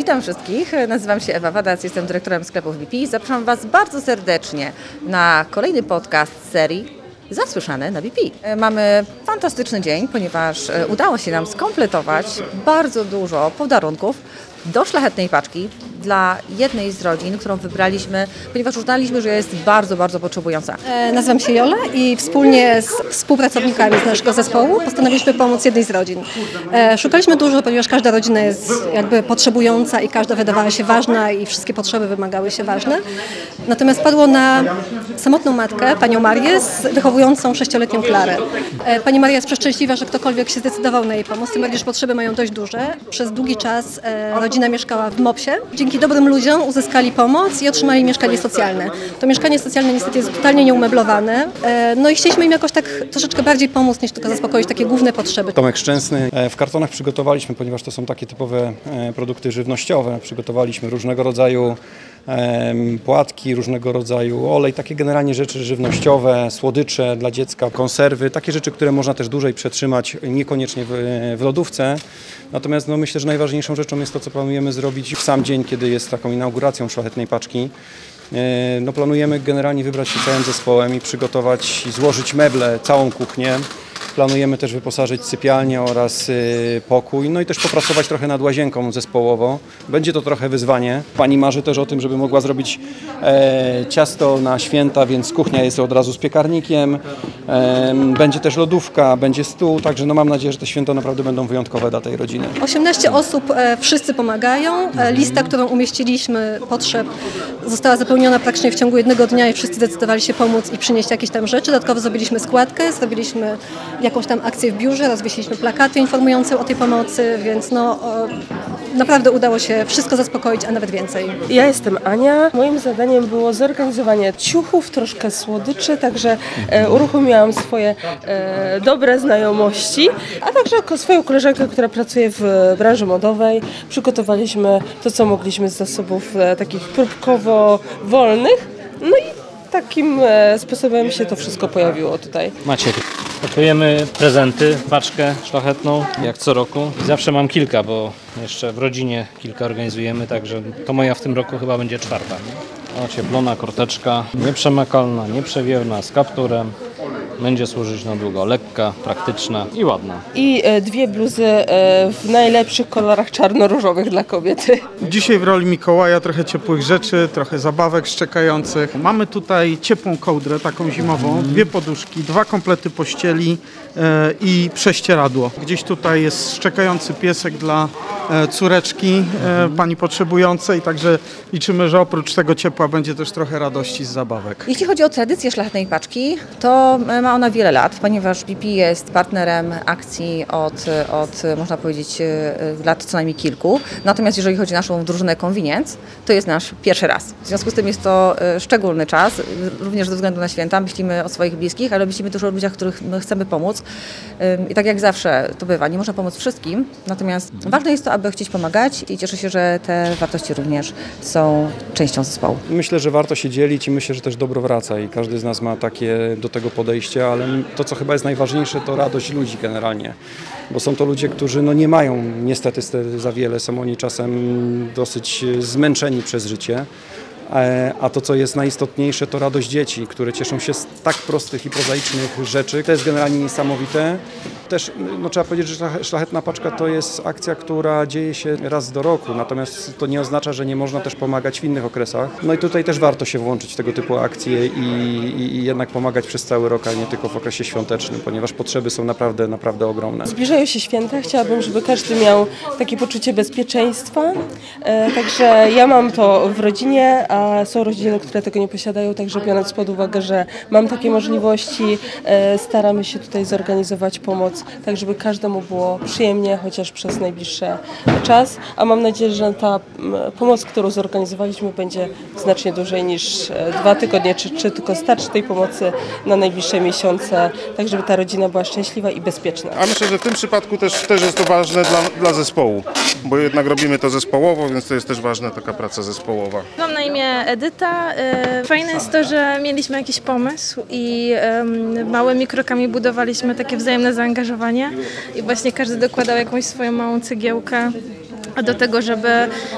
Witam wszystkich, nazywam się Ewa Wadac, jestem dyrektorem sklepów BP. Zapraszam Was bardzo serdecznie na kolejny podcast serii Zasłyszane na BP. Mamy fantastyczny dzień, ponieważ e, udało się nam skompletować bardzo dużo podarunków do szlachetnej paczki dla jednej z rodzin, którą wybraliśmy, ponieważ uznaliśmy, że jest bardzo, bardzo potrzebująca. E, Nazywam się Jola i wspólnie z współpracownikami z naszego zespołu postanowiliśmy pomóc jednej z rodzin. E, Szukaliśmy dużo, ponieważ każda rodzina jest jakby potrzebująca i każda wydawała się ważna i wszystkie potrzeby wymagały się ważne. Natomiast padło na samotną matkę, panią Marię, z wychowującą sześcioletnią Klarę. E, Pani Maria jest przeszczęśliwa, że ktokolwiek się zdecydował na jej pomoc, tym bardziej, że potrzeby mają dość duże. Przez długi czas rodzina mieszkała w MOPS-ie. Dzięki dobrym ludziom uzyskali pomoc i otrzymali mieszkanie socjalne. To mieszkanie socjalne niestety jest totalnie nieumeblowane. E, No i chcieliśmy im jakoś tak troszeczkę bardziej pomóc, niż tylko zaspokoić takie główne potrzeby. Tomek Szczęsny. E, W kartonach przygotowaliśmy, ponieważ to są takie typowe e, produkty żywnościowe, przygotowaliśmy różnego rodzaju płatki, różnego rodzaju olej, takie generalnie rzeczy żywnościowe, słodycze dla dziecka, konserwy, takie rzeczy, które można też dłużej przetrzymać, niekoniecznie w, w lodówce. Natomiast no, myślę, że najważniejszą rzeczą jest to, co planujemy zrobić w sam dzień, kiedy jest taką inauguracją szlachetnej paczki. E, No, planujemy generalnie wybrać się całym zespołem i przygotować i złożyć meble, całą kuchnię. Planujemy też wyposażyć sypialnię oraz y, pokój, no i też popracować trochę nad łazienką zespołowo. Będzie to trochę wyzwanie. Pani marzy też o tym, żeby mogła zrobić e, ciasto na święta, więc kuchnia jest od razu z piekarnikiem. E, będzie też lodówka, będzie stół, także no mam nadzieję, że te święta naprawdę będą wyjątkowe dla tej rodziny. 18 osób, e, wszyscy pomagają. E, Lista, którą umieściliśmy, potrzeb, została zapełniona praktycznie w ciągu jednego dnia i wszyscy zdecydowali się pomóc i przynieść jakieś tam rzeczy. Dodatkowo zrobiliśmy składkę, zrobiliśmy jakąś tam akcję w biurze, rozwiesiliśmy plakaty informujące o tej pomocy, więc no, naprawdę udało się wszystko zaspokoić, a nawet więcej. Ja jestem Ania. Moim zadaniem było zorganizowanie ciuchów, troszkę słodyczy, także e, uruchomiłam swoje e, dobre znajomości, a także jako swoją koleżankę, która pracuje w branży modowej. Przygotowaliśmy to, co mogliśmy z zasobów e, takich próbkowo-wolnych. No i takim sposobem się to wszystko pojawiło tutaj. Maciek. Pakujemy prezenty, paczkę szlachetną, jak co roku. Zawsze mam kilka, bo jeszcze w rodzinie kilka organizujemy, także to moja w tym roku chyba będzie czwarta. Ocieplona korteczka, nieprzemakalna, nieprzewierna, z kapturem. Będzie służyć na długo, lekka, praktyczna i ładna. I e, dwie bluzy e, w najlepszych kolorach czarno-różowych dla kobiety. Dzisiaj w roli Mikołaja trochę ciepłych rzeczy, trochę zabawek szczekających. Mamy tutaj ciepłą kołdrę, taką zimową, dwie poduszki, dwa komplety pościeli e, i prześcieradło. Gdzieś tutaj jest szczekający piesek dla córeczki e, pani potrzebującej, także liczymy, że oprócz tego ciepła będzie też trochę radości z zabawek. Jeśli chodzi o tradycję szlachetnej paczki, to e, ma ona wiele lat, ponieważ BP jest partnerem akcji od, od można powiedzieć, e, lat co najmniej kilku. Natomiast jeżeli chodzi o naszą drużynę Convenience, to jest nasz pierwszy raz. W związku z tym jest to e, szczególny czas, również ze względu na święta. Myślimy o swoich bliskich, ale myślimy też o ludziach, których my chcemy pomóc. I tak jak zawsze to bywa, nie można pomóc wszystkim, natomiast ważne jest to, aby chcieć pomagać i cieszę się, że te wartości również są częścią zespołu. Myślę, że warto się dzielić i myślę, że też dobro wraca i każdy z nas ma takie do tego podejście, ale to, co chyba jest najważniejsze, to radość ludzi generalnie, bo są to ludzie, którzy no, nie mają niestety za wiele, są oni czasem dosyć zmęczeni przez życie. E, A to, co jest najistotniejsze, to radość dzieci, które cieszą się z tak prostych i prozaicznych rzeczy. To jest generalnie niesamowite. Też no, trzeba powiedzieć, że szlach- Szlachetna Paczka to jest akcja, która dzieje się raz do roku, natomiast to nie oznacza, że nie można też pomagać w innych okresach. No i tutaj też warto się włączyć w tego typu akcje i, i, i jednak pomagać przez cały rok, a nie tylko w okresie świątecznym, ponieważ potrzeby są naprawdę, naprawdę ogromne. Zbliżają się święta, chciałabym, żeby każdy miał takie poczucie bezpieczeństwa. E, także ja mam to w rodzinie, a są rodziny, które tego nie posiadają, także biorąc pod uwagę, że mam takie możliwości, e, staramy się tutaj zorganizować pomoc, tak żeby każdemu było przyjemnie, chociaż przez najbliższy czas. A mam nadzieję, że ta m, pomoc, którą zorganizowaliśmy, będzie znacznie dłużej niż e, dwa tygodnie, czy, czy tylko starczy tej pomocy na najbliższe miesiące, tak żeby ta rodzina była szczęśliwa i bezpieczna. A myślę, że w tym przypadku też, też jest to ważne dla, dla zespołu, bo jednak robimy to zespołowo, więc to jest też ważna taka praca zespołowa. Mam na imię Edyta. E, Fajne jest to, że mieliśmy jakiś pomysł i małymi krokami budowaliśmy takie wzajemne zaangażowanie i właśnie każdy dokładał jakąś swoją małą cegiełkę do tego, żeby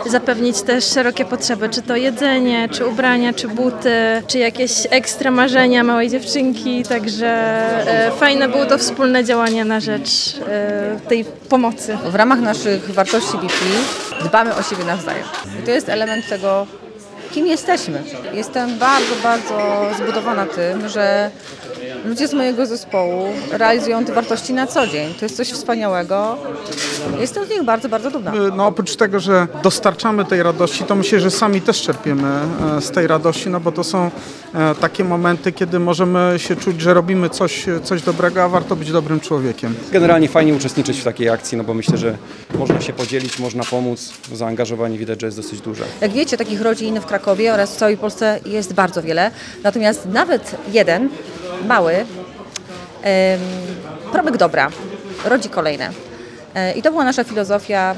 zapewnić też szerokie potrzeby, czy to jedzenie, czy ubrania, czy buty, czy jakieś ekstra marzenia małej dziewczynki, także e, fajne było to wspólne działanie na rzecz e, tej pomocy. W ramach naszych wartości BP dbamy o siebie nawzajem. I to jest element tego, kim jesteśmy. Jestem bardzo, bardzo zbudowana tym, że ludzie z mojego zespołu realizują te wartości na co dzień. To jest coś wspaniałego. Jestem z nich bardzo, bardzo dumna. No oprócz tego, że dostarczamy tej radości, to myślę, że sami też czerpiemy e, z tej radości, no bo to są e, takie momenty, kiedy możemy się czuć, że robimy coś, coś dobrego, a warto być dobrym człowiekiem. Generalnie fajnie uczestniczyć w takiej akcji, no bo myślę, że można się podzielić, można pomóc. Zaangażowanie widać, że jest dosyć duże. Jak wiecie, takich rodzin w Krakowie oraz w całej Polsce jest bardzo wiele. Natomiast nawet jeden, mały, promyk dobra rodzi kolejne. E, I to była nasza filozofia,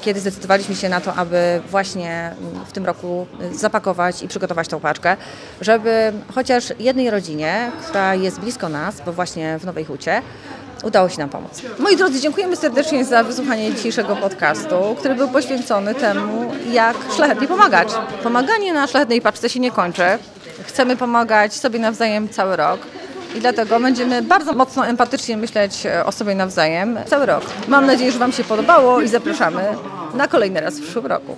kiedy zdecydowaliśmy się na to, aby właśnie w tym roku zapakować i przygotować tą paczkę, żeby chociaż jednej rodzinie, która jest blisko nas, bo właśnie w Nowej Hucie, udało się nam pomóc. Moi drodzy, dziękujemy serdecznie za wysłuchanie dzisiejszego podcastu, który był poświęcony temu, jak szlachetnie pomagać. Pomaganie na szlachetnej paczce się nie kończy. Chcemy pomagać sobie nawzajem cały rok. I dlatego będziemy bardzo mocno empatycznie myśleć o sobie nawzajem cały rok. Mam nadzieję, że Wam się podobało i zapraszamy na kolejny raz w przyszłym roku.